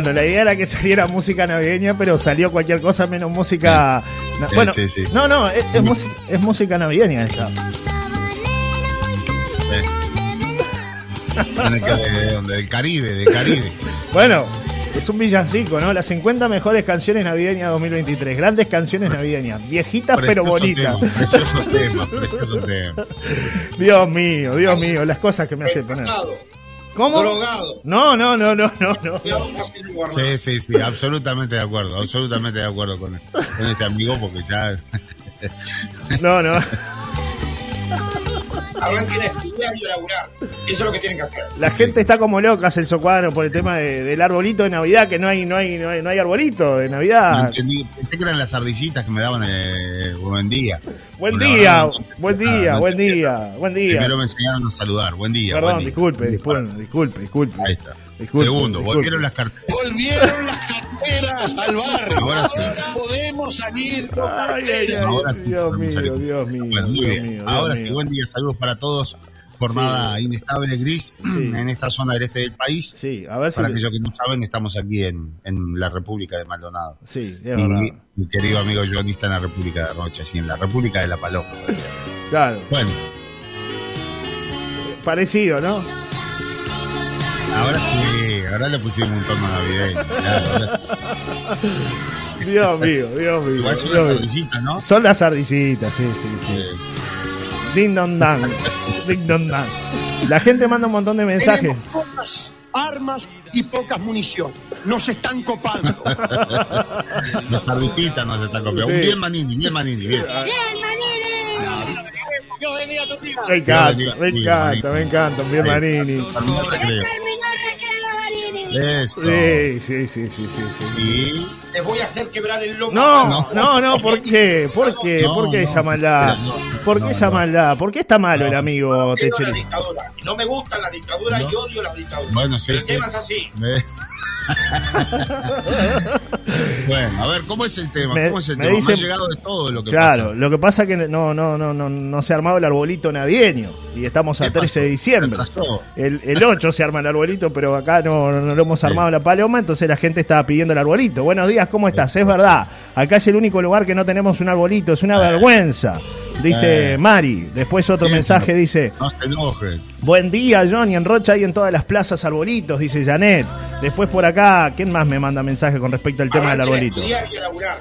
Bueno, la idea era que saliera música navideña, pero salió cualquier cosa menos música. na- Bueno, sí, sí. no, no, es, es música, es música navideña esta. Eh. De- de- Del Caribe, del Caribe. Bueno, es un villancico, ¿no? Las 50 mejores canciones navideñas 2023. Grandes canciones navideñas. Viejitas pero bonitas. tema, precioso tema, precioso tema. Dios mío, Dios mío, las cosas que me hace poner. ¿Cómo? Drogado. No, no, no, no, no, no. Sí, sí, sí, absolutamente de acuerdo, absolutamente de acuerdo con, con este amigo porque ya No, no. Arranquen a estudiar y a laburar. Eso es lo que tienen que hacer. La gente está como loca, Celso Cuadro, por el tema de- del arbolito de Navidad, que no hay, no hay, no hay, no hay arbolito de no Navidad. entendí. Pensé que eran las ardillitas que me daban eh, buen día. Buen día, no- buen ah, día, no buen día, buen día. Primero me enseñaron a saludar. Buen día. Perdón, buen día. disculpe, disculpe, disculpe, disculpe. Ahí está. Disculpe, Segundo, disculpe. volvieron las cartas. Volvieron las carteras al barrio. Ahora sí. podemos salir con Ay, ay, ay, Ahora sí. Dios mío, salir. Dios mío, Bueno, muy Dios bien. mío, Dios Ahora sí, mío. buen día. Saludos para todos. Jornada inestable gris en esta zona del este del país. Sí, a ver si. Para aquellos que no saben, estamos aquí en, en la República de Maldonado. Sí, es Y verdad. mi, mi querido amigo Johnny está en la República de Rocha, sí, en la República de la Paloma. Claro, Bueno, parecido, ¿no? Ahora sí, ahora le pusimos un tono navideño. Dios mío, Dios mío. Igual son las ardillitas, ¿no? Son las ardillitas, sí, sí, sí. Ding dong dang. Ding dong dang. La gente manda un montón de mensajes. Pocas armas y pocas munición. Nos están copando. las ardillitas nos están copiando. Sí. Bien Manini, bien Manini, bien. Me encanta, Dios me bendiga, encanta, me encanta. Bien Manini. Terminó el recreo. Eso. Sí, sí, sí, sí, sí, sí. Y Les voy a hacer quebrar el lomo. No, no, no, ¿por qué? ¿Por qué? No, ¿Por qué no, esa maldad? ¿Por qué no, esa no. maldad? ¿Por qué está malo el amigo Techeri? No me gustan las dictaduras y odio las dictaduras. Bueno, sí, el sí. tema es así. Me- bueno, a ver, ¿cómo es el tema? Me- ¿Cómo es el me tema? dicen- me ha llegado de todo lo que Claro, pasa. lo que pasa es que no, no, no, no, no se ha armado el arbolito navideño y estamos a ¿Qué 13 de diciembre. El, el 8 se arma el arbolito, pero acá no, no lo hemos armado la paloma, entonces la gente estaba pidiendo el arbolito. Buenos días, ¿cómo estás? Es verdad, acá es el único lugar que no tenemos un arbolito, es una vergüenza, dice Eh. Mari. Después otro mensaje dice, No se enojen. buen día Johnny, en Rocha y en todas las plazas arbolitos, dice Janet. Después por acá, ¿quién más me manda mensaje con respecto al tema del arbolito?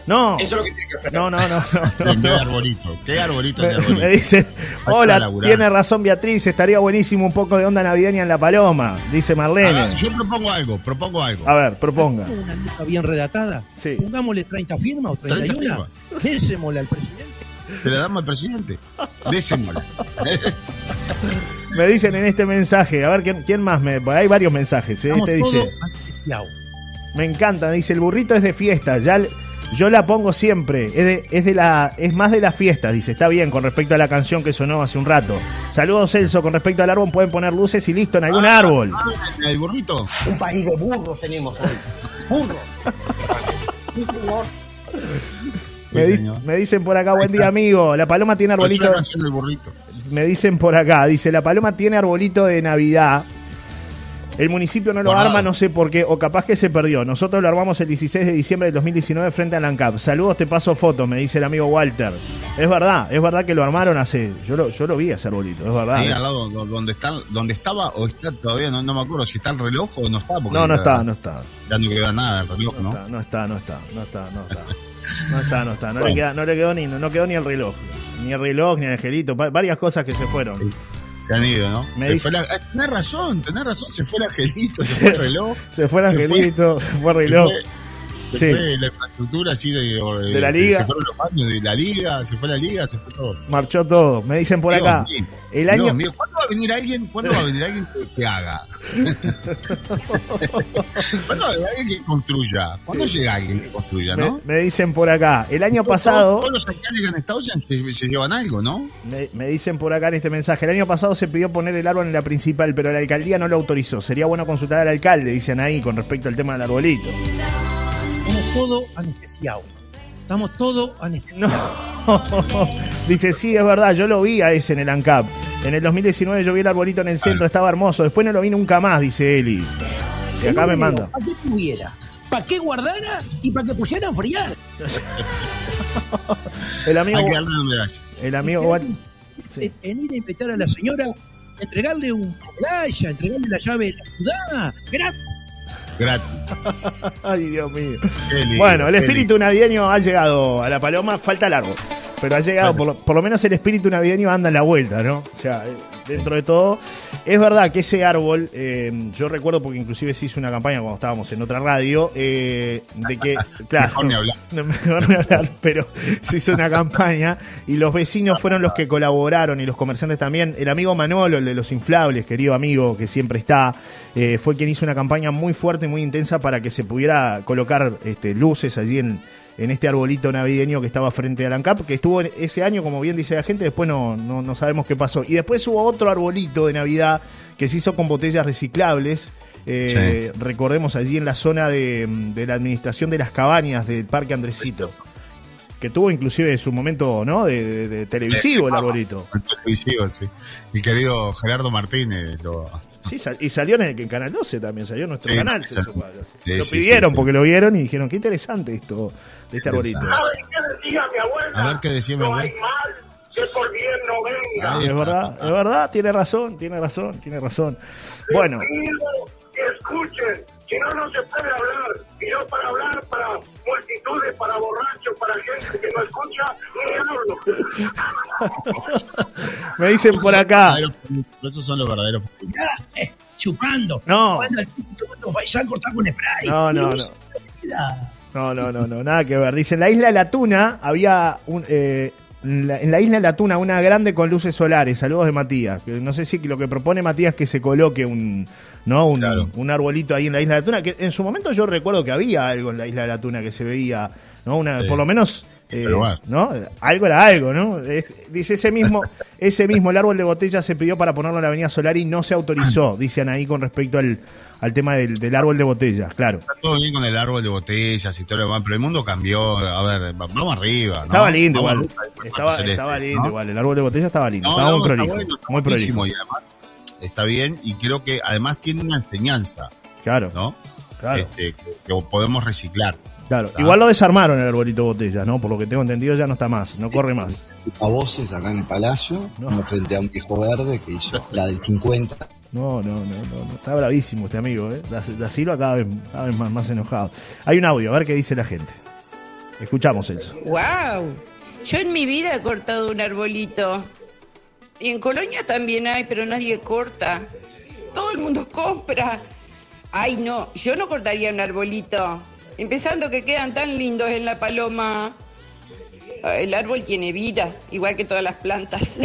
No. Eso es lo que tienen que hacer. No, no, no, no, no. ¿Qué arbolito? ¿Qué arbolito? ¿Qué Me, arbolito? me dice, hola, tiene razón Beatriz, estaría buenísimo un poco de onda navideña en la paloma, dice Marlene. ver, yo propongo algo, propongo algo. A ver, proponga. una lista bien redactada. Sí. Pongámosle 30 firmas o 30 31. Désemosle al presidente. Se la damos al presidente. Désemosla. Me dicen en este mensaje, a ver quién, quién más me. Hay varios mensajes. ¿eh? Este dice, me encanta, dice el burrito es de fiesta, ya yo la pongo siempre, es de, es de la, es más de las fiestas, dice, está bien con respecto a la canción que sonó hace un rato. Saludos Celso, con respecto al árbol pueden poner luces y listo en algún árbol. Ah, ¿El burrito? Un país de burros tenemos hoy. Burros. Me, Sí, di- señor. me dicen por acá, buen día amigo, la paloma tiene ¿Cuál es arbolito. del burrito? Me dicen por acá, dice, la paloma tiene arbolito de Navidad. El municipio no lo arma, no sé por qué, o capaz que se perdió. Nosotros lo armamos el 16 de diciembre del 2019 frente a la ANCAP. Saludos, te paso fotos, me dice el amigo Walter. Es verdad, es verdad que lo armaron hace. Yo lo, yo lo vi ese arbolito, es verdad. Ahí al lado do- donde está, donde estaba o está todavía, no, no me acuerdo si está el reloj o no está. Porque No, no está, no está. Ya no queda nada el reloj, No ¿no? está, no está, no está, no está, no está. No está, no está. No, le, queda, no le quedó ni, no quedó ni el reloj. Ni el reloj, ni el angelito. va- Varias cosas que se fueron. Se han ido, ¿no? Me se dice- fue la, eh, tenés razón, tenés razón. Se fue el angelito, se fue el reloj. Se fue el Se fue- angelito, se fue el reloj. Sí. fue la infraestructura así de, De la liga. Se fueron los baños de la liga, se fue la liga, se fue todo. Marchó todo. Me dicen por Dios acá. mío, El Dios año. mío, ¿Cuándo va a venir alguien? ¿Cuándo va a venir alguien que, que haga? ¿Cuándo va a venir alguien que construya? ¿Cuándo llega alguien que construya, no? Me, me dicen por acá, el año pasado, Todos los alcaldes que han estado se, se llevan algo, ¿no? me, me dicen por acá en este mensaje, el año pasado se pidió poner el árbol en la principal, pero la alcaldía no lo autorizó. Sería bueno consultar al alcalde, dicen ahí, con respecto al tema del arbolito. Estamos todos anestesiados. Estamos todos anestesiados. No. Dice, sí, es verdad, yo lo vi a ese en el ANCAP. En el 2019 yo vi el arbolito en el centro, estaba hermoso. Después no lo vi nunca más, dice Eli. Y acá me manda. ¿A qué tuviera? ¿Para qué guardara y para que pusieran a enfriar? El amigo, Hay que darle donde vaya. el amigo sí. En ir a invitar a la señora, entregarle un medalla, entregarle la llave de la ciudad. Gratis. Gratis. Ay, Dios mío. Lindo, Bueno, el espíritu navideño ha llegado a la paloma, falta largo. Pero ha llegado, por lo, por lo menos el espíritu navideño anda en la vuelta, ¿no? O sea, dentro de todo. Es verdad que ese árbol, eh, yo recuerdo porque inclusive se hizo una campaña cuando estábamos en otra radio, eh, de que, claro, Mejor ni hablar. no, mejor ni hablar, pero se hizo una campaña y los vecinos fueron los que colaboraron y los comerciantes también. El amigo Manolo, el de los inflables, querido amigo que siempre está, eh, fue quien hizo una campaña muy fuerte muy intensa para que se pudiera colocar este, luces allí en, en este arbolito navideño que estaba frente al ANCAP, que estuvo ese año, como bien dice la gente, después no, no, no sabemos qué pasó. Y después hubo otro arbolito de Navidad que se hizo con botellas reciclables. eh, Recordemos allí en la zona de, de la administración de las cabañas del Parque Andresito. Que tuvo inclusive su momento ¿no? de, de- de televisivo el arbolito. El televisivo, sí. Mi querido Gerardo Martínez lo, Sí, sal- y salió en el en Canal 12 también, salió en nuestro Sí, canal. Celso sí. Lo pidieron porque lo vieron y dijeron, qué interesante esto de este arbolito. Interesante. ¿Saben qué decía mi abuela? A ver qué decía mi No abuela. hay mal que por bien no venga. Es verdad, es verdad, tiene razón, tiene razón, tiene razón. Bueno, escuchen, si no, no se puede hablar. Y yo para hablar para multitudes, para borrachos, para gente que no escucha, ni hablo. me dicen por acá. Esos son los verdaderos. Chupando. No. Bueno, el con spray. No, no, no. No, no, no, no, nada que ver. Dice, en la isla de la Tuna había un... eh, en la, en la isla de la Tuna una grande con luces solares. Saludos de Matías. No sé si lo que propone Matías es que se coloque un, ¿no? un, Claro. un arbolito ahí en la isla de la Tuna. Que en su momento yo recuerdo que había algo en la isla de la Tuna que se veía, ¿no? Una, Sí. Por lo menos... eh. ¿no? Algo era algo, ¿no? Dice ese mismo, ese mismo, el árbol de botella se pidió para ponerlo en la avenida Solar y no se autorizó, dicen ahí con respecto al, al tema del, del árbol de botellas, claro. Está todo bien con el árbol de botellas y todo lo demás, pero el mundo cambió. A ver, va- vamos arriba. ¿no? Estaba lindo Vamos igual. arriba, Estaba, celeste, estaba lindo ¿no? igual. El árbol de botella estaba lindo. No, estaba muy está prolijo. bueno, está muy prolijo. y además está bien y creo que además tiene una enseñanza, Claro, ¿no? claro, Este, que podemos reciclar. Claro. Ah. Igual lo desarmaron el arbolito de botella, ¿no? Por lo que tengo entendido ya no está más, no corre más. a voces acá en el Palacio, No. frente a un viejo verde que hizo la del 50. No, no, no, no, no. Está bravísimo este amigo, ¿eh? Silva cada vez, cada vez más, más enojado. Hay un audio, a ver qué dice la gente. Escuchamos eso. ¡Wow! Yo en mi vida he cortado un arbolito. Y en Colonia también hay, pero nadie corta. Todo el mundo compra. Ay, no, yo no cortaría un arbolito. Empezando que quedan tan lindos en la paloma. El árbol tiene vida, igual que todas las plantas.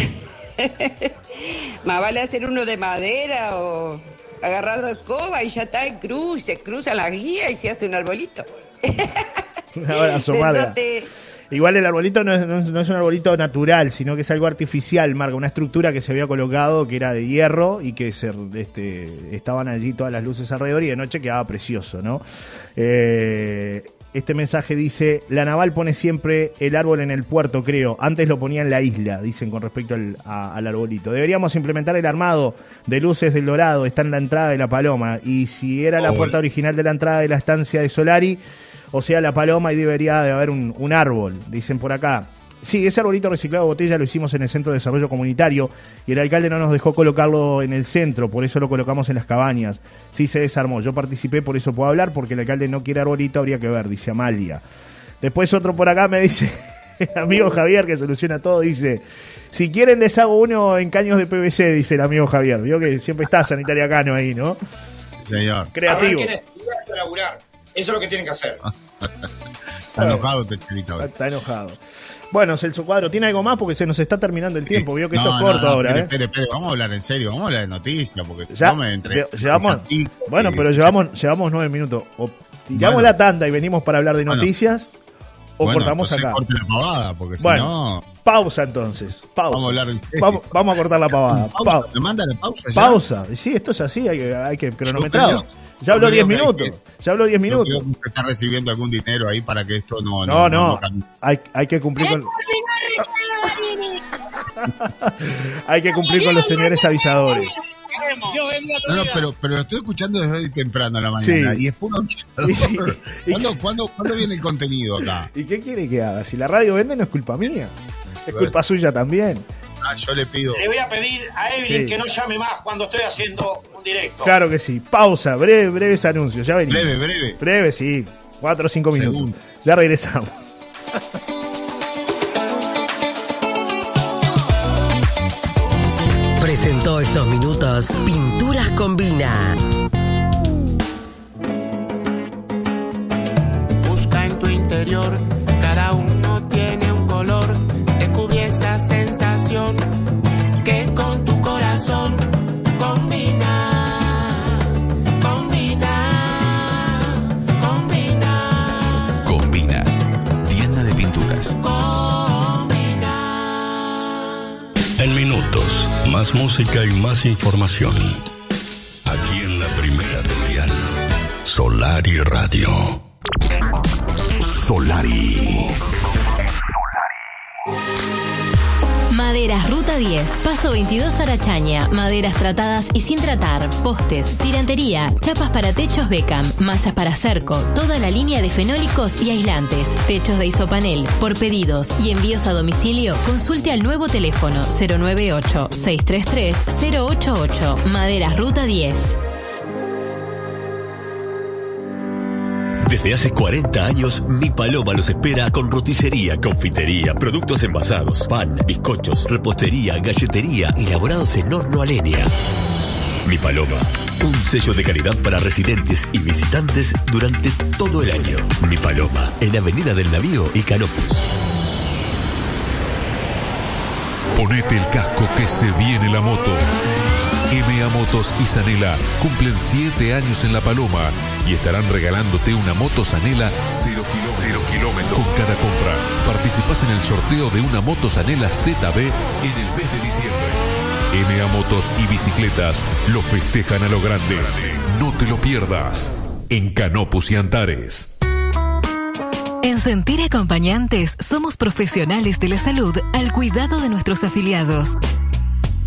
Más vale hacer uno de madera o agarrar de escoba y ya está, y cruz, se cruza la guía y se hace un arbolito. Un abrazo, Marga. Besote. Igual el arbolito no es, no es- un arbolito natural, sino que es algo artificial, Marga. Una estructura que se había colocado que era de hierro y que se, este, estaban allí todas las luces alrededor y de noche quedaba precioso, ¿no? Eh, este mensaje dice, la naval pone siempre el árbol en el puerto, creo. Antes lo ponía en la isla, dicen con respecto al, a- al arbolito. Deberíamos implementar el armado de luces del Dorado, está en la entrada de la Paloma. Y si era la puerta original de la entrada de la estancia de Solari, o sea, la paloma y debería de haber un, un árbol, dicen por acá. Sí, ese arbolito reciclado de botella lo hicimos en el Centro de Desarrollo Comunitario y el alcalde no nos dejó colocarlo en el centro, por eso lo colocamos en las cabañas. Sí se desarmó, yo participé, por eso puedo hablar, porque el alcalde no quiere arbolito, habría que ver, dice Amalia. Después otro por acá me dice, el amigo Javier que soluciona todo, dice, si quieren les hago uno en caños de PVC, dice el amigo Javier. Vio que siempre está Sanitaria Cano ahí, ¿no? Señor, Creativo. Habrá que estudiar para laburar. Eso es lo que tienen que hacer. está enojado este chelito. Está, está enojado. Bueno, Celso Cuadro, ¿tiene algo más? Porque se nos está terminando el tiempo. Vio que esto es no, corto no, ahora, espere, ¿eh? espere, espere, vamos a hablar en serio, vamos a hablar de noticias, porque si Ya, no me entre. lle- llevamos, bueno, pero llevamos, llevamos nueve minutos. O tiramos Bueno. la tanda y venimos para hablar de Bueno. noticias, o bueno, cortamos acá. corte la pavada, porque si Bueno. no. Pausa entonces. Pausa. Vamos a hablar en serio. Vamos, vamos a cortar la pavada. Pausa, Pau- ¿Me manda la pausa ya? pausa. Sí, esto es así, hay que, hay que cronometrado. Ya habló yo 10 creo que minutos. Ya habló 10 Yo minutos. creo que usted está recibiendo algún dinero ahí para que esto no. No, no. cambie. Hay, hay que cumplir con. hay que cumplir con los señores avisadores. No, no, pero, pero lo estoy escuchando desde hoy temprano a la mañana. Sí. Y es puro avisador. ¿Cuándo, cuándo, cuándo viene el contenido acá? ¿Y qué quiere que haga? Si la radio vende no es culpa mía. Es culpa suya también. Ah, yo le pido. Le voy a pedir a Evelyn Sí. que no llame más cuando estoy haciendo un directo. Claro que sí. Pausa, breve, breves anuncios. Ya venimos. Breve, breve. Breve, sí. Cuatro o cinco minutos. Segundo. Ya regresamos. Presentó estos minutos Pinturas Combina. Busca en tu interior, más música y más información. Aquí en la primera del dial. Solari Radio. Solari. Maderas Ruta 10, Paso 22 Arachaña. Maderas tratadas y sin tratar, postes, tirantería, chapas para techos Beckham, mallas para cerco, toda la línea de fenólicos y aislantes, techos de isopanel. Por pedidos y envíos a domicilio, consulte al nuevo teléfono 098-633-088. Maderas Ruta 10. Desde hace 40 años, Mi Paloma los espera con roticería, confitería, productos envasados, pan, bizcochos, repostería, galletería, elaborados en horno a leña. Mi Paloma, un sello de calidad para residentes y visitantes durante todo el año. Mi Paloma, en Avenida del Navío y Canopus. Ponete el casco que se viene la moto. MA Motos y Sanela cumplen 7 años en La Paloma y estarán regalándote una moto Sanela 0 kilómetros con cada compra. Participás en el sorteo de una moto Sanela ZB en el mes de diciembre. MA Motos y Bicicletas lo festejan a lo grande. No te lo pierdas. En Canopus y Antares. En Sentir Acompañantes somos profesionales de la salud al cuidado de nuestros afiliados.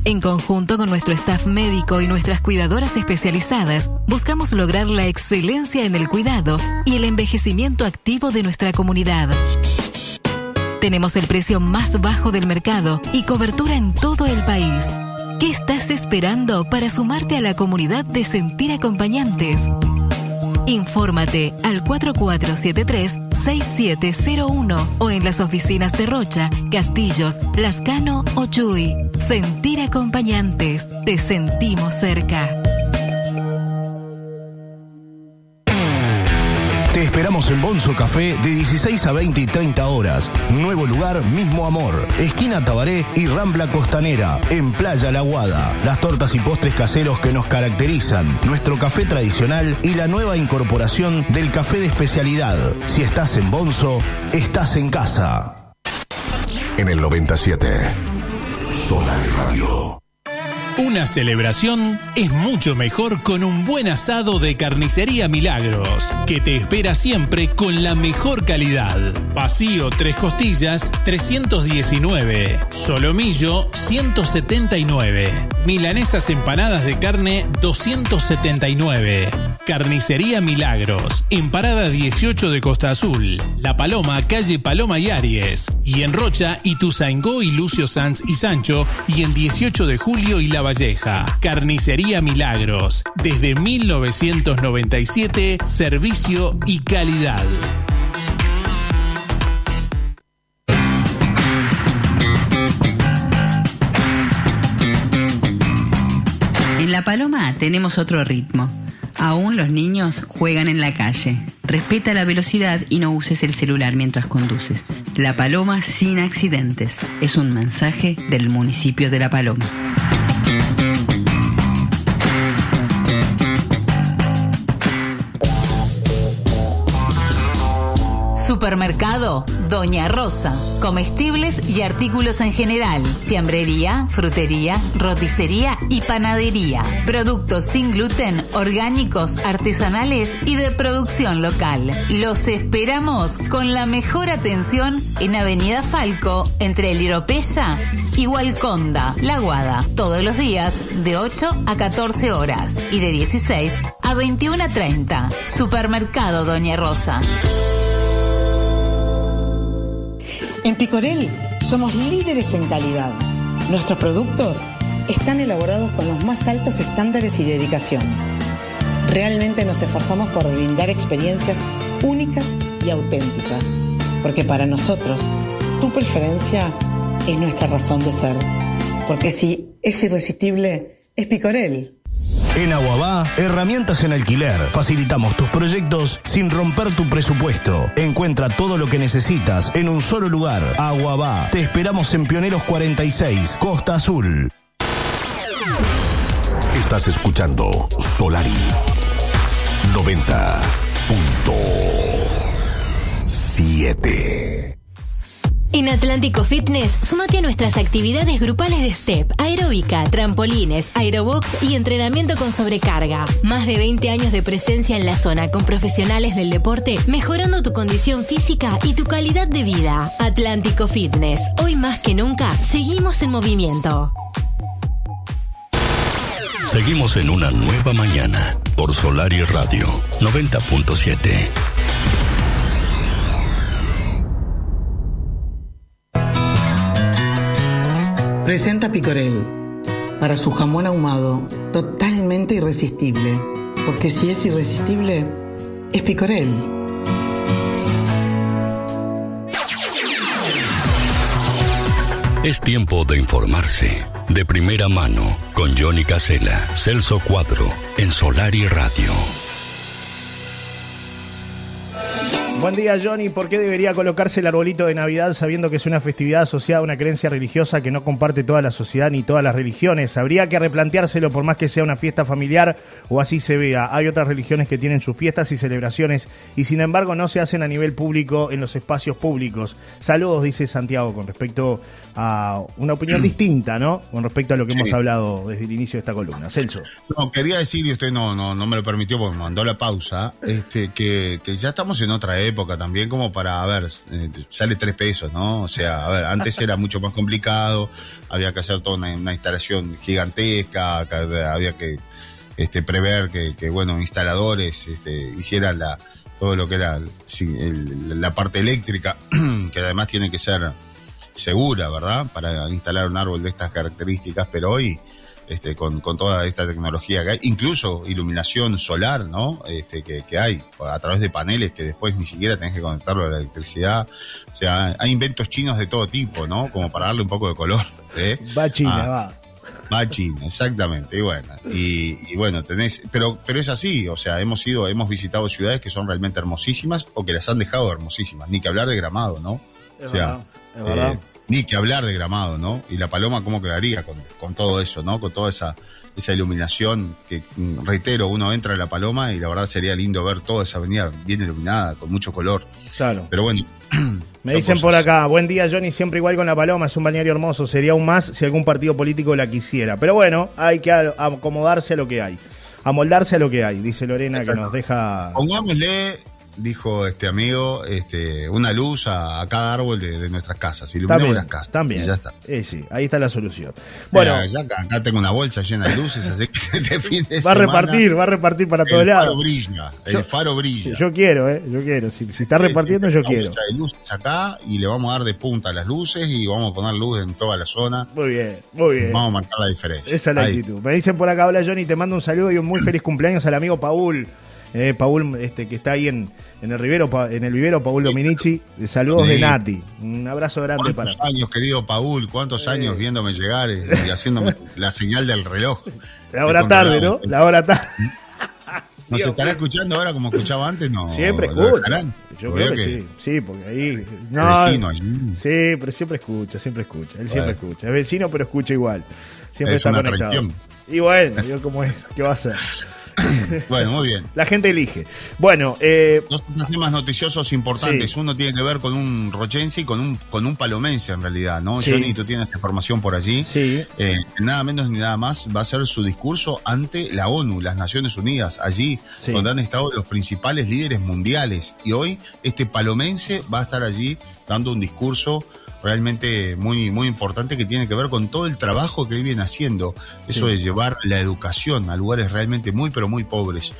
En conjunto con nuestro staff médico y nuestras cuidadoras especializadas, buscamos lograr la excelencia en el cuidado y el envejecimiento activo de nuestra comunidad. Tenemos el precio más bajo del mercado y cobertura en todo el país. ¿Qué estás esperando para sumarte a la comunidad de Sentir Acompañantes? Infórmate al 4473-6701 o en las oficinas de Rocha, Castillos, Lascano o Chuy. Sentir acompañantes, te sentimos cerca. En Bonzo Café de 16 a 20 y 30 horas. Nuevo lugar, mismo amor. Esquina Tabaré y Rambla Costanera, en Playa La Guada. Las tortas y postres caseros que nos caracterizan, nuestro café tradicional y la nueva incorporación del café de especialidad. Si estás en Bonzo, estás en casa. En el 97. Solar Radio. Una celebración es mucho mejor con un buen asado de Carnicería Milagros, que te espera siempre con la mejor calidad. Vacío Tres Costillas 319, Solomillo 179, Milanesas empanadas de carne 279. Carnicería Milagros, en Parada 18 de Costa Azul, La Paloma, calle Paloma y Aries, y en Rocha, Ituzaingó y Lucio Sanz y Sancho, y en 18 de Julio y La Valleja. Carnicería Milagros, desde 1997, servicio y calidad. En La Paloma tenemos otro ritmo. Aún los niños juegan en la calle. Respeta la velocidad y no uses el celular mientras conduces. La Paloma sin accidentes. Es un mensaje del municipio de La Paloma. Supermercado Doña Rosa. Comestibles y artículos en general. Fiambrería, frutería, roticería y panadería. Productos sin gluten, orgánicos, artesanales y de producción local. Los esperamos con la mejor atención en Avenida Falco, entre el Iropeya Igualconda, La Guada, todos los días de 8 a 14 horas y de 16 a 21 a 30. Supermercado Doña Rosa. En Picorel somos líderes en calidad. Nuestros productos están elaborados con los más altos estándares y dedicación. Realmente nos esforzamos por brindar experiencias únicas y auténticas, porque para nosotros tu preferencia es nuestra razón de ser. Porque si es irresistible, es Picorel. En Aguabá, herramientas en alquiler. Facilitamos tus proyectos sin romper tu presupuesto. Encuentra todo lo que necesitas en un solo lugar. Aguabá. Te esperamos en Pioneros 46, Costa Azul. Estás escuchando Solari 90.7. En Atlántico Fitness, sumate a nuestras actividades grupales de step, aeróbica, trampolines, aerobox y entrenamiento con sobrecarga. Más de 20 años de presencia en la zona con profesionales del deporte, mejorando tu condición física y tu calidad de vida. Atlántico Fitness, hoy más que nunca, seguimos en movimiento. Seguimos en una nueva mañana por Solar Radio 90.7. Presenta Picorel para su jamón ahumado, totalmente irresistible. Porque si es irresistible, es Picorel. Es tiempo de informarse de primera mano con Johnny Casela, Celso Cuadro, en Solar y Radio. Buen día, Johnny. ¿Por qué debería colocarse el arbolito de Navidad sabiendo que es una festividad asociada a una creencia religiosa que no comparte toda la sociedad ni todas las religiones? Habría que replanteárselo por más que sea una fiesta familiar o así se vea. Hay otras religiones que tienen sus fiestas y celebraciones y sin embargo no se hacen a nivel público en los espacios públicos. Saludos, dice Santiago, con respecto a una opinión distinta, ¿no? Con respecto a lo que hemos hablado desde el inicio de esta columna. Celso. No, quería decir, y usted no, no, no me lo permitió porque me mandó la pausa, este, que, que ya estamos en otra época también, como para, ver, eh, sale tres pesos, ¿no? O sea, a ver, antes era mucho más complicado, había que hacer toda una, instalación gigantesca, había que este, prever que, que, bueno, instaladores este, hicieran la, todo lo que era la parte eléctrica, que además tiene que ser segura, ¿verdad? Para instalar un árbol de estas características, pero hoy, este, con, con toda esta tecnología que hay, incluso iluminación solar, ¿no? Este, que, que hay a través de paneles que después ni siquiera tenés que conectarlo a la electricidad. O sea, hay inventos chinos de todo tipo, ¿no? Como para darle un poco de color. ¿eh? Va China, Ah, va. Va China, exactamente. Y bueno, y, y bueno, tenés, pero, pero es así, o sea, hemos ido, hemos visitado ciudades que son realmente hermosísimas o que las han dejado hermosísimas. Ni que hablar de Gramado, ¿no? Es o sea, verdad, es verdad. Ni que hablar de Gramado, ¿no? Y la paloma, ¿cómo quedaría con, con todo eso, ¿no? Con toda esa, esa iluminación que, mm, reitero, uno entra a la paloma y la verdad sería lindo ver toda esa avenida bien iluminada, con mucho color. Claro. Pero bueno. Me dicen cosas. por acá, buen día Johnny, siempre igual con la Paloma, es un balneario hermoso, sería aún más si algún partido político la quisiera. Pero bueno, hay que acomodarse a lo que hay, amoldarse a lo que hay, dice Lorena que nos deja... Pongámosle, dijo este amigo, este, una luz a, a cada árbol de, de nuestras casas. También, Iluminemos las casas. también. Y ya está. Eh, sí, ahí está la solución. Bueno, Mira, ya acá, acá tengo una bolsa llena de luces, así que este fin de va a repartir, va a repartir para todos El faro lados. brilla, el Yo- faro brilla. Yo quiero, eh, yo quiero. Si, si está repartiendo, yo Vamos a quiero. de luces acá y le vamos a dar de punta las luces y vamos a poner luz en toda la zona. Muy bien, muy bien. Vamos a marcar la diferencia. Esa es la Ahí. actitud. Me dicen por acá, hola Johnny, te mando un saludo y un muy feliz cumpleaños al amigo Paul. Eh, Paul, este, que está ahí en, en el Rivero, en el vivero, Paul Dominici. De saludos de. Nati. Un abrazo grande para. ¿Cuántos años, querido Paul? ¿Cuántos años viéndome llegar y, y haciéndome la señal del reloj? La hora tarde, ¿no? La hora tarde. ¿Nos estará escuchando ahora como escuchaba antes? No. Siempre ¿Lo escucha. Yo creo que, que- sí. Sí, porque ahí. vecino allí. Sí, pero siempre escucha, siempre escucha. Él siempre escucha. Es vecino, pero escucha igual. Siempre Es está una conectado. traición. Y bueno, yo cómo es. ¿Qué va a hacer? Bueno, muy bien. La gente elige. Bueno, eh, Dos temas noticiosos importantes. Uno tiene que ver con un rochense y con un, con un palomense, en realidad, ¿no? Sí. Johnny, tú tienes información por allí. Sí. Eh, nada menos ni nada más va a ser su discurso ante la ONU, las Naciones Unidas, allí Sí. donde han estado los principales líderes mundiales. Y hoy este palomense va a estar allí dando un discurso realmente muy, muy importante que tiene que ver con todo el trabajo que él viene haciendo. Eso Sí. de llevar la educación a lugares realmente muy, pero muy pobres.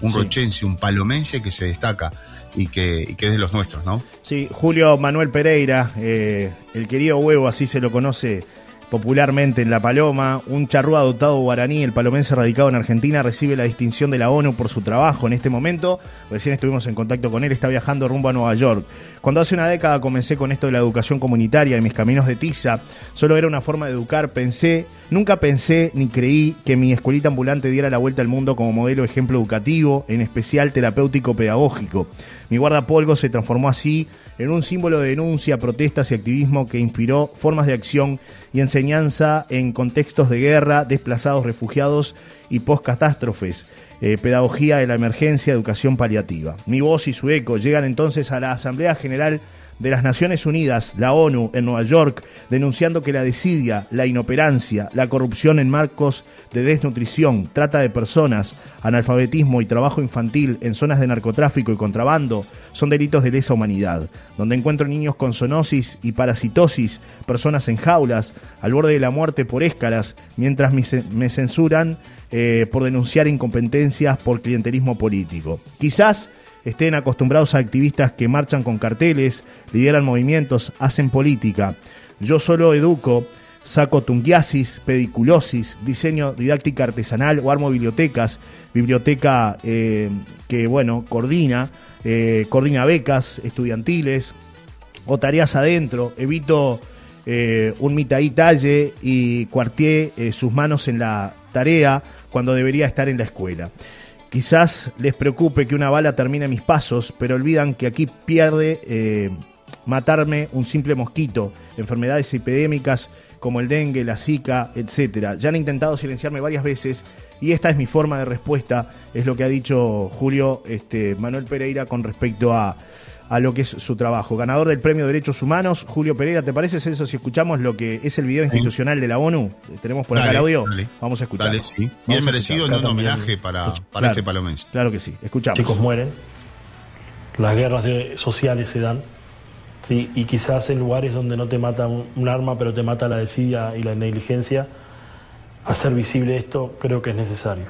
Un Sí. rochense, un palomense que se destaca y que, y que es de los nuestros, ¿no? Sí, Julio Manuel Pereira, eh, el querido huevo, así se lo conoce popularmente en La Paloma, un charrúa adoptado guaraní, el palomense radicado en Argentina, recibe la distinción de la ONU por su trabajo en este momento. Recién estuvimos en contacto con él, está viajando rumbo a Nueva York. Cuando hace una década comencé con esto de la educación comunitaria y mis caminos de tiza, solo era una forma de educar, pensé, nunca pensé ni creí que mi escuelita ambulante diera la vuelta al mundo como modelo ejemplo educativo, en especial terapéutico pedagógico. Mi guardapolvo se transformó así en un símbolo de denuncia, protestas y activismo que inspiró formas de acción y enseñanza en contextos de guerra, desplazados, refugiados y post-catástrofes. Eh, pedagogía de la emergencia, educación paliativa. Mi voz y su eco llegan entonces a la Asamblea General de las Naciones Unidas, la ONU, en Nueva York, denunciando que la desidia, la inoperancia, la corrupción en marcos de desnutrición, trata de personas, analfabetismo y trabajo infantil en zonas de narcotráfico y contrabando son delitos de lesa humanidad, donde encuentro niños con zoonosis y parasitosis, personas en jaulas, al borde de la muerte por escalas, mientras me ce- me censuran eh, por denunciar incompetencias por clientelismo político. Quizás estén acostumbrados a activistas que marchan con carteles, lideran movimientos, hacen política. Yo solo educo, saco tungiasis, pediculosis, diseño didáctica artesanal o armo bibliotecas, biblioteca eh, que, bueno, coordina, eh, coordina becas estudiantiles o tareas adentro, evito eh, un mitaí talle y cuartié sus manos en la tarea cuando debería estar en la escuela. Quizás les preocupe que una bala termine mis pasos, pero olvidan que aquí pierde eh, matarme un simple mosquito, enfermedades epidémicas como el dengue, la zika, etcétera. Ya han intentado silenciarme varias veces y esta es mi forma de respuesta, es lo que ha dicho Julio este, Manuel Pereira con respecto a, a lo que es su trabajo. Ganador del Premio de Derechos Humanos, Julio Pereira, ¿te parece eso si escuchamos lo que es el video institucional de la ONU? Tenemos por acá el audio. dale. Vamos a escuchar. Dale, sí. Bien merecido en un homenaje para, para este palomense. Claro que sí, escuchamos. chicos mueren, las guerras de- sociales se dan, ¿sí? y quizás en lugares donde no te mata un, un arma, pero te mata la desidia y la negligencia, hacer visible esto creo que es necesario.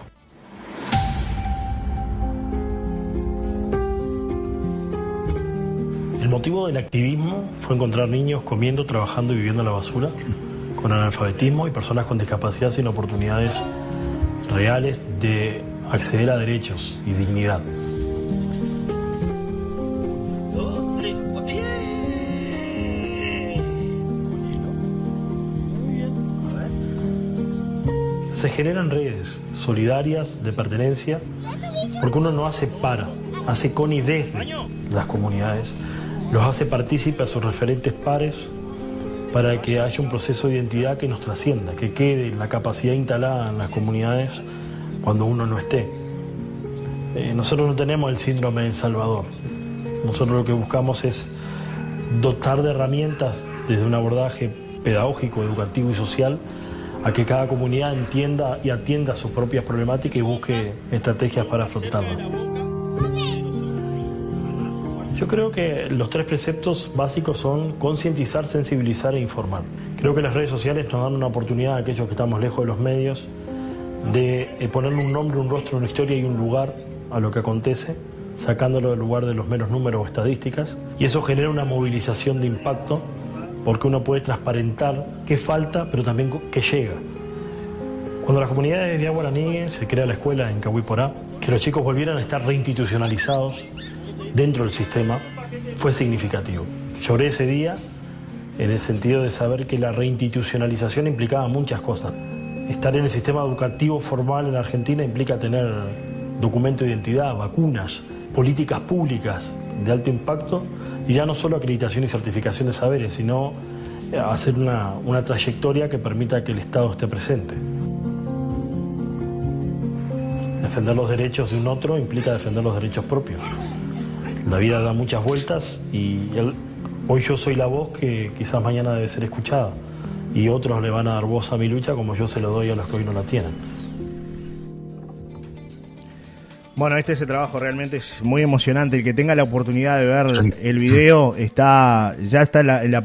El motivo del activismo fue encontrar niños comiendo, trabajando y viviendo en la basura, con analfabetismo y personas con discapacidad sin oportunidades reales de acceder a derechos y dignidad. Se generan redes solidarias de pertenencia porque uno no hace para, hace con y desde las comunidades, los hace partícipe a sus referentes pares para que haya un proceso de identidad que nos trascienda, que quede la capacidad instalada en las comunidades cuando uno no esté. Eh, nosotros no tenemos el síndrome del Salvador. Nosotros lo que buscamos es dotar de herramientas desde un abordaje pedagógico, educativo y social a que cada comunidad entienda y atienda sus propias problemáticas y busque estrategias para afrontarlas. Yo creo que los tres preceptos básicos son concientizar, sensibilizar e informar. Creo que las redes sociales nos dan una oportunidad a aquellos que estamos lejos de los medios de eh, ponerle un nombre, un rostro, una historia y un lugar a lo que acontece, sacándolo del lugar de los meros números o estadísticas. Y eso genera una movilización de impacto porque uno puede transparentar qué falta, pero también qué llega. Cuando las comunidades de Guaraní se crea la escuela en Cahuiporá, que los chicos volvieran a estar reinstitucionalizados dentro del sistema, fue significativo. Lloré ese día en el sentido de saber que la reinstitucionalización implicaba muchas cosas. Estar en el sistema educativo formal en Argentina implica tener documento de identidad, vacunas, políticas públicas de alto impacto y ya no solo acreditación y certificación de saberes, sino hacer una, una trayectoria que permita que el Estado esté presente. Defender los derechos de un otro implica defender los derechos propios. La vida da muchas vueltas y hoy yo soy la voz que quizás mañana debe ser escuchada y otros le van a dar voz a mi lucha como yo se lo doy a los que hoy no la tienen. Bueno, este ese trabajo realmente es muy emocionante. El que tenga la oportunidad de ver el video está ya está en la, en la.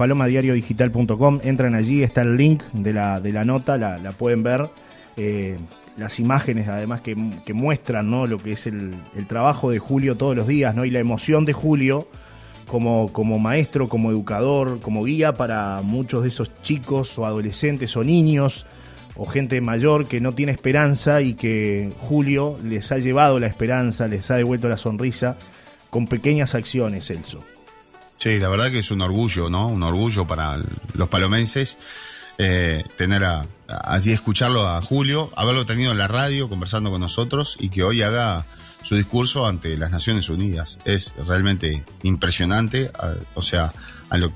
Entran allí, está el link de la, de la nota, la, la pueden ver. Eh, las imágenes además que, que muestran ¿no? lo que es el, el trabajo de Julio todos los días ¿no? y la emoción de Julio como, como maestro, como educador, como guía para muchos de esos chicos o adolescentes o niños o gente mayor que no tiene esperanza y que Julio les ha llevado la esperanza, les ha devuelto la sonrisa con pequeñas acciones, Celso. Sí, la verdad que es un orgullo, ¿no? Un orgullo para los palomenses eh, tener a, a- allí escucharlo a Julio, haberlo tenido en la radio conversando con nosotros y que hoy haga su discurso ante las Naciones Unidas. Es realmente impresionante, a- o sea, a lo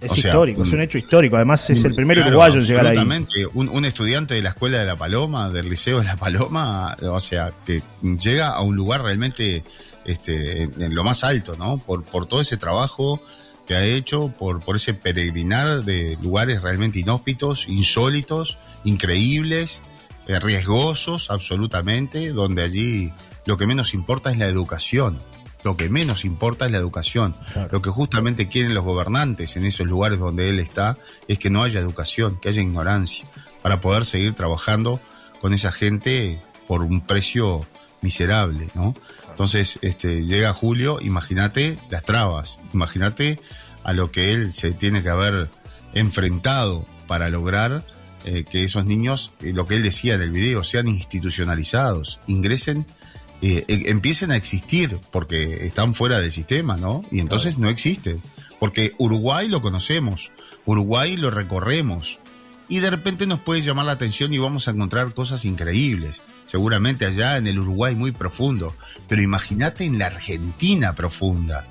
Es o sea, histórico, es un hecho histórico. Además, es el primer Claro, uruguayo en llegar ahí. Un, un estudiante de la escuela de la Paloma, del liceo de la Paloma, o sea, que llega a un lugar realmente este, en, en lo más alto, ¿no? Por, por todo ese trabajo que ha hecho, por, por ese peregrinar de lugares realmente inhóspitos, insólitos, increíbles, eh, riesgosos, absolutamente, donde allí lo que menos importa es la educación. Lo que menos importa es la educación. Lo que justamente quieren los gobernantes en esos lugares donde él está es que no haya educación, que haya ignorancia, para poder seguir trabajando con esa gente por un precio miserable, ¿no? Entonces, este, llega Julio, imagínate las trabas, imagínate a lo que él se tiene que haber enfrentado para lograr eh, que esos niños, eh, lo que él decía en el video, sean institucionalizados, ingresen, eh, eh, empiecen a existir, porque están fuera del sistema, ¿no? Y entonces no existen. Porque Uruguay lo conocemos, Uruguay lo recorremos, y de repente nos puede llamar la atención y vamos a encontrar cosas increíbles. Seguramente allá en el Uruguay muy profundo, pero imagínate en la Argentina profunda.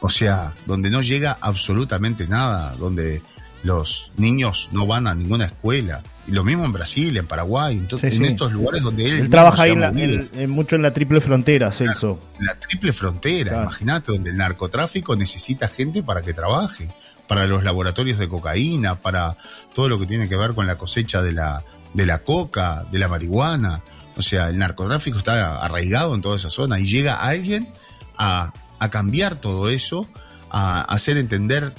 O sea, donde no llega absolutamente nada, donde los niños no van a ninguna escuela. Y lo mismo en Brasil, en Paraguay, en, Sí, en estos lugares donde él, trabaja ahí en la- mucho en la triple frontera, Celso. La triple frontera, imagínate, donde el narcotráfico necesita gente para que trabaje, para los laboratorios de cocaína, para todo lo que tiene que ver con la cosecha de la, de la coca, de la marihuana. O sea, el narcotráfico está arraigado en toda esa zona y llega alguien a, cambiar todo eso, a hacer entender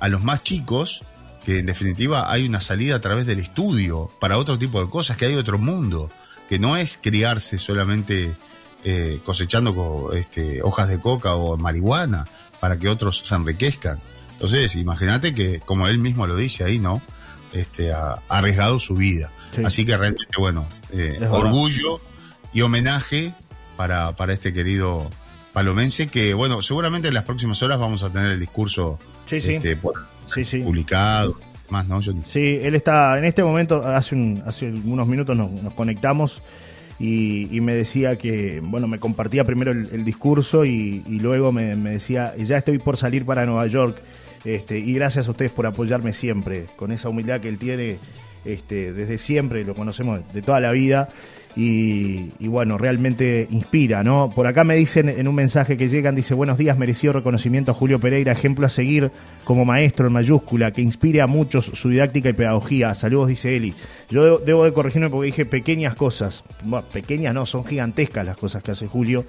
a los más chicos que en definitiva hay una salida a través del estudio para otro tipo de cosas, que hay otro mundo, que no es criarse solamente eh, cosechando co- este, hojas de coca o marihuana para que otros se enriquezcan. Entonces, imagínate que, como él mismo lo dice ahí, ¿no? Este, ha arriesgado su vida. Sí. Así que realmente, bueno, eh, orgullo y homenaje para, para este querido palomense que, bueno, seguramente en las próximas horas vamos a tener el discurso Sí, sí. este, Sí, sí. publicado, más, ¿no? Yo- Sí, él está en este momento, hace, un- hace unos minutos nos, nos conectamos y, y me decía que, bueno, me compartía primero el, el discurso y, y luego me, me decía, ya estoy por salir para Nueva York este, y gracias a ustedes por apoyarme siempre, con esa humildad que él tiene este, desde siempre, lo conocemos de toda la vida. Y, y bueno, realmente inspira, ¿no? Por acá me dicen en un mensaje que llegan, dice, buenos días, merecido reconocimiento a Julio Pereira, ejemplo a seguir como maestro en mayúscula, que inspire a muchos su didáctica y pedagogía. Saludos, dice Eli. Yo debo, debo de corregirme porque dije pequeñas cosas. Bueno, pequeñas no, son gigantescas las cosas que hace Julio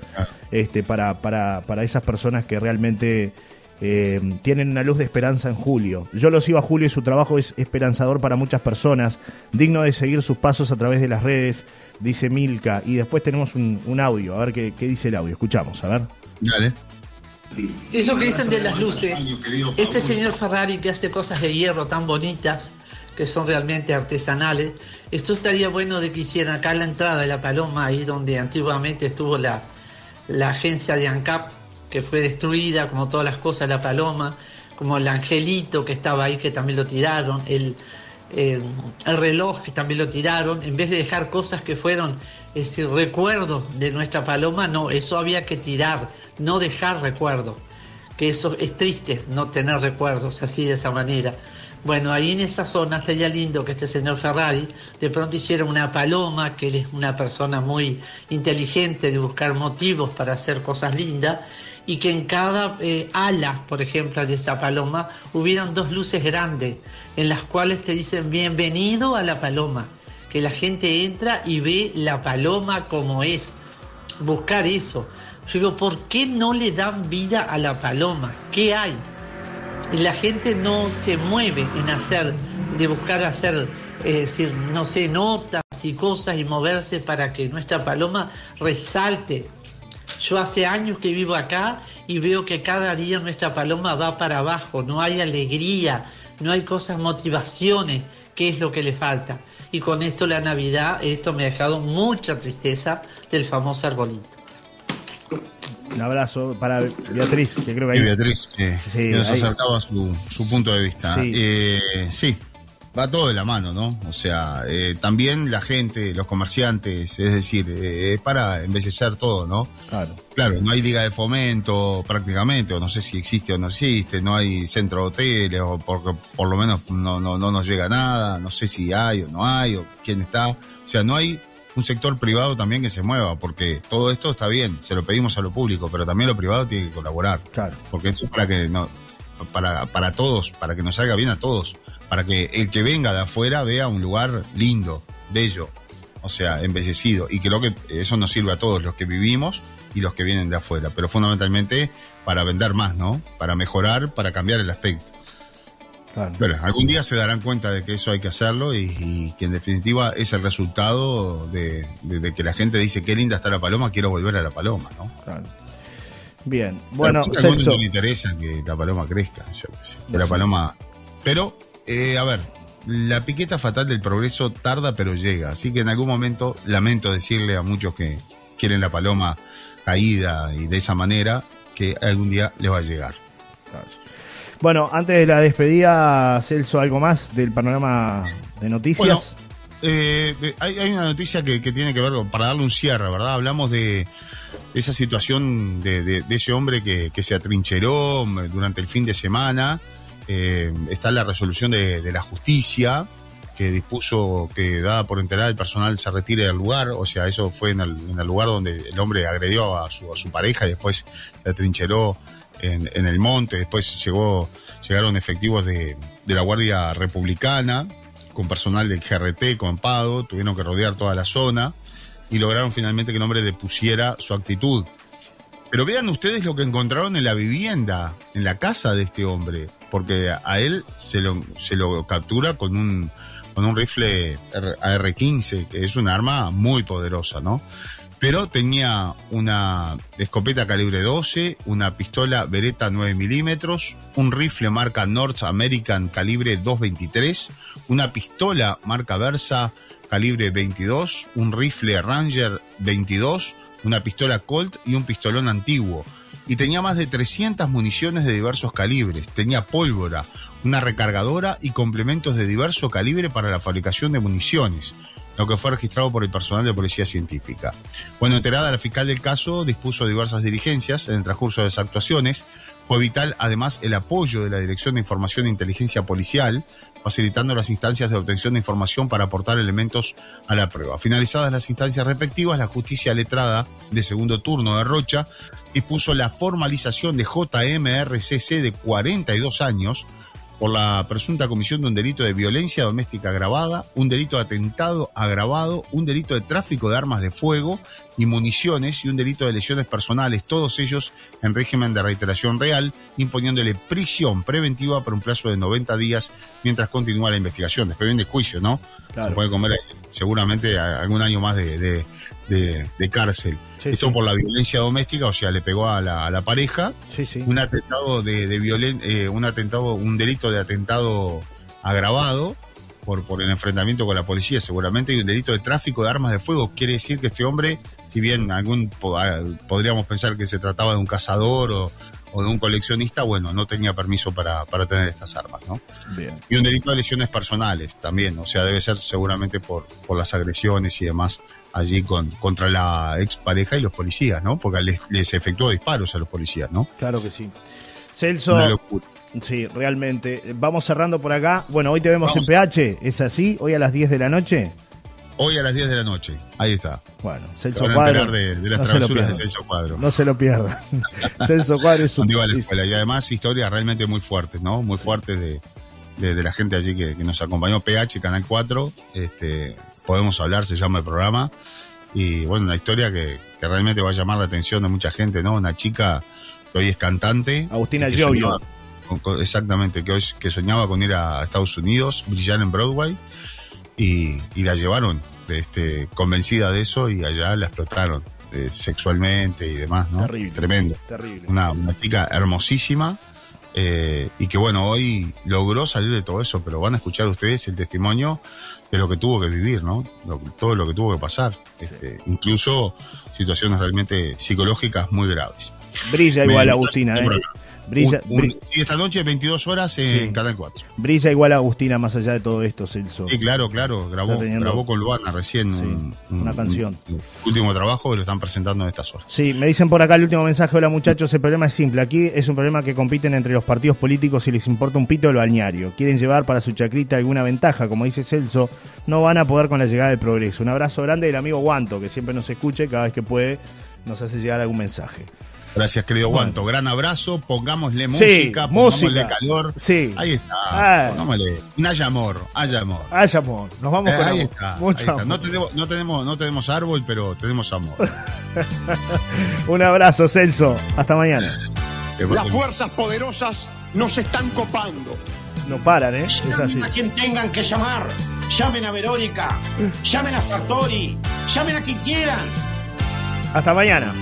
este, para, para, para esas personas que realmente eh, tienen una luz de esperanza en Julio. Yo lo sigo a Julio y su trabajo es esperanzador para muchas personas, digno de seguir sus pasos a través de las redes, dice Milka. Y después tenemos un, un audio, a ver qué, qué dice el audio. Escuchamos, a ver. Dale. Eso que dicen de las luces, este señor Ferrari que hace cosas de hierro tan bonitas, que son realmente artesanales, esto estaría bueno de que hicieran acá en la entrada de la Paloma, ahí donde antiguamente estuvo la, la agencia de ANCAP, que fue destruida, como todas las cosas la Paloma, como el angelito que estaba ahí, que también lo tiraron, el, eh, el reloj que también lo tiraron, en vez de dejar cosas que fueron es decir, recuerdos de nuestra paloma, no, eso había que tirar, no dejar recuerdos, que eso es triste, no tener recuerdos así de esa manera. Bueno, ahí en esa zona sería lindo que este señor Ferrari de pronto hiciera una paloma, que él es una persona muy inteligente de buscar motivos para hacer cosas lindas, y que en cada eh, ala, por ejemplo, de esa paloma, hubieran dos luces grandes, en las cuales te dicen bienvenido a la paloma, que la gente entra y ve la paloma como es, buscar eso. Yo digo, ¿por qué no le dan vida a la paloma? ¿Qué hay? Y la gente no se mueve en hacer, de buscar hacer, es decir, no sé, notas y cosas y moverse para que nuestra paloma resalte. Yo hace años que vivo acá y veo que cada día nuestra paloma va para abajo, no hay alegría, no hay cosas, motivaciones, que es lo que le falta. Y con esto la Navidad, esto me ha dejado mucha tristeza del famoso arbolito. Un abrazo para Beatriz, que creo que ahí. Y Beatriz, que, Sí, que nos ahí- acercaba su, su punto de vista. Sí. Eh, sí, va todo de la mano, ¿no? O sea, eh, también la gente, los comerciantes, es decir, eh, es para embellecer todo, ¿no? Claro. Claro, no hay liga de fomento prácticamente, o no sé si existe o no existe, no hay centro de hoteles, o porque por lo menos no, no, no nos llega nada, no sé si hay o no hay, o quién está. O sea, no hay un sector privado también que se mueva, porque todo esto está bien, se lo pedimos a lo público, pero también lo privado tiene que colaborar. Claro. Porque esto es para que no, para, para todos, para que nos salga bien a todos, para que el que venga de afuera vea un lugar lindo, bello, o sea, embellecido, y creo que eso nos sirve a todos, los que vivimos y los que vienen de afuera, pero fundamentalmente para vender más, ¿no? Para mejorar, para cambiar el aspecto. Pero algún día se darán cuenta de que eso hay que hacerlo y, y que en definitiva es el resultado de, de- de que la gente dice qué linda está la paloma, quiero volver a la paloma, ¿no? Bien. Bueno, a algunos no le interesa que la paloma crezca, yo sé, que la paloma. Pero, eh, a ver, la piqueta fatal del progreso tarda pero llega, así que en algún momento lamento decirle a muchos que quieren la paloma caída y de esa manera que algún día les va a llegar. Bueno, antes de la despedida, Celso, algo más del panorama de noticias. Bueno, eh, eh, hay, hay una noticia que, que tiene que ver, para darle un cierre, ¿verdad? Hablamos de esa situación de, de- de ese hombre que, que se atrincheró mm, durante el fin de semana. Eh, está la resolución de, la justicia que dispuso que, dada por enterar, el personal se retire del lugar. O sea, eso fue en el, lugar donde el hombre agredió a su, a su pareja y después se atrincheró en, el monte. Después llegaron efectivos de, de la Guardia Republicana con personal del GRT, con Pado, tuvieron que rodear toda la zona y lograron finalmente que el hombre depusiera su actitud. Pero vean ustedes lo que encontraron en la vivienda, en la casa de este hombre, porque a él se lo, se lo captura con un, con un rifle R- AR-15, que es un arma muy poderosa, ¿no? Pero tenía una escopeta calibre 12, una pistola Beretta 9 milímetros, un rifle marca North American calibre 223, una pistola marca Versa calibre 22, un rifle Ranger 22, una pistola Colt y un pistolón antiguo. Y tenía más de 300 municiones de diversos calibres. Tenía pólvora, una recargadora y complementos de diverso calibre para la fabricación de municiones, lo que fue registrado por el personal de policía científica. Bueno, enterada la fiscal del caso dispuso diversas diligencias en el transcurso de las actuaciones. Fue vital además el apoyo de la Dirección de Información e Inteligencia Policial, facilitando las instancias de obtención de información para aportar elementos a la prueba. Finalizadas las instancias respectivas, la justicia letrada de segundo turno de Rocha dispuso la formalización de JMRCC de 42 años por la presunta comisión de un delito de violencia doméstica agravada, un delito de atentado agravado, un delito de tráfico de armas de fuego y municiones y un delito de lesiones personales, todos ellos en régimen de reiteración real, imponiéndole prisión preventiva por un plazo de 90 días mientras continúa la investigación. Después viene el juicio, ¿no? Claro. Se puede comer seguramente algún año más de, de- de- de cárcel. Sí, Esto sí. por la violencia doméstica, o sea, le pegó a la, a la pareja, Sí, un atentado de, de violen- eh, un atentado, un delito de atentado agravado por, por el enfrentamiento con la policía, seguramente, y un delito de tráfico de armas de fuego. Quiere decir que este hombre, si bien algún ah, podríamos pensar que se trataba de un cazador o, o de un coleccionista, bueno, no tenía permiso para, para tener estas armas, ¿no? Bien. Y un delito de lesiones personales también, o sea, debe ser seguramente por, por las agresiones y demás allí con, contra la expareja y los policías, ¿no? Porque les, les efectuó disparos a los policías, ¿no? Claro que sí. Celso. Una locura. Sí, realmente. Vamos cerrando por acá. Bueno, hoy te vemos Vamos. en PH. ¿Es así? ¿Hoy a las 10 de la noche? Hoy a las 10 de la noche, ahí está. Bueno, Celso Cuadro. de, de las no travesuras de. Celso Cuadro. No se lo pierdan. Celso Cuadro es un. Iba a la escuela. Y además historias realmente muy fuertes, ¿no? Muy fuertes de, de, de la gente allí que, que nos acompañó. PH, Canal 4, este, Podemos Hablar, se llama el programa. Y bueno, una historia que, que realmente va a llamar la atención de mucha gente, ¿no? Una chica que hoy es cantante. Agustina Giovio. exactamente, que hoy que soñaba con ir a Estados Unidos, brillar en Broadway. Y, y la llevaron este, convencida de eso y allá la explotaron eh, sexualmente y demás, ¿no? Terrible. Tremendo. Terrible. Una, una chica hermosísima eh, y que bueno, hoy logró salir de todo eso, pero van a escuchar ustedes el testimonio de lo que tuvo que vivir, ¿no? Lo- todo lo que tuvo que pasar. Este, incluso situaciones realmente psicológicas muy graves. Brilla igual Me- Agustina, ¿eh? Brilla, Un- un- bri- y esta noche 22 horas en Sí. Canal 4. brilla igual Agustina más allá de todo esto, Celso. Sí, claro, claro. Grabó, teniendo- grabó con Luana recién un, una un- canción. un último trabajo que lo están presentando en estas horas. Sí, me dicen por acá el último mensaje, hola muchachos, el problema es simple, aquí es un problema que compiten entre los partidos políticos y les importa un pito el balneario. Quieren llevar para su chacrita alguna ventaja, como dice Celso, no van a poder con la llegada del progreso. Un abrazo grande del amigo Guanto, que siempre nos escucha y cada vez que puede nos hace llegar algún mensaje. Gracias, querido Bueno. Guanto. Gran abrazo. Pongámosle Sí, música, pongámosle música. calor. Sí. Ahí está. Pongámosle. Haya amor, haya amor. Haya amor, nos vamos Eh, con ahí amor. está, Mucho ahí está. amor. No, tenemos, no, tenemos, no tenemos árbol, pero tenemos amor. Un abrazo, Celso. Hasta mañana. Las fuerzas poderosas nos están copando. No paran, ¿eh? Es así. a quien tengan que llamar. Llamen a Verónica, llamen a Sartori, llamen a quien quieran. Hasta mañana.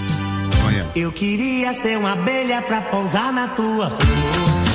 Eu queria ser uma abelha pra pousar na tua flor.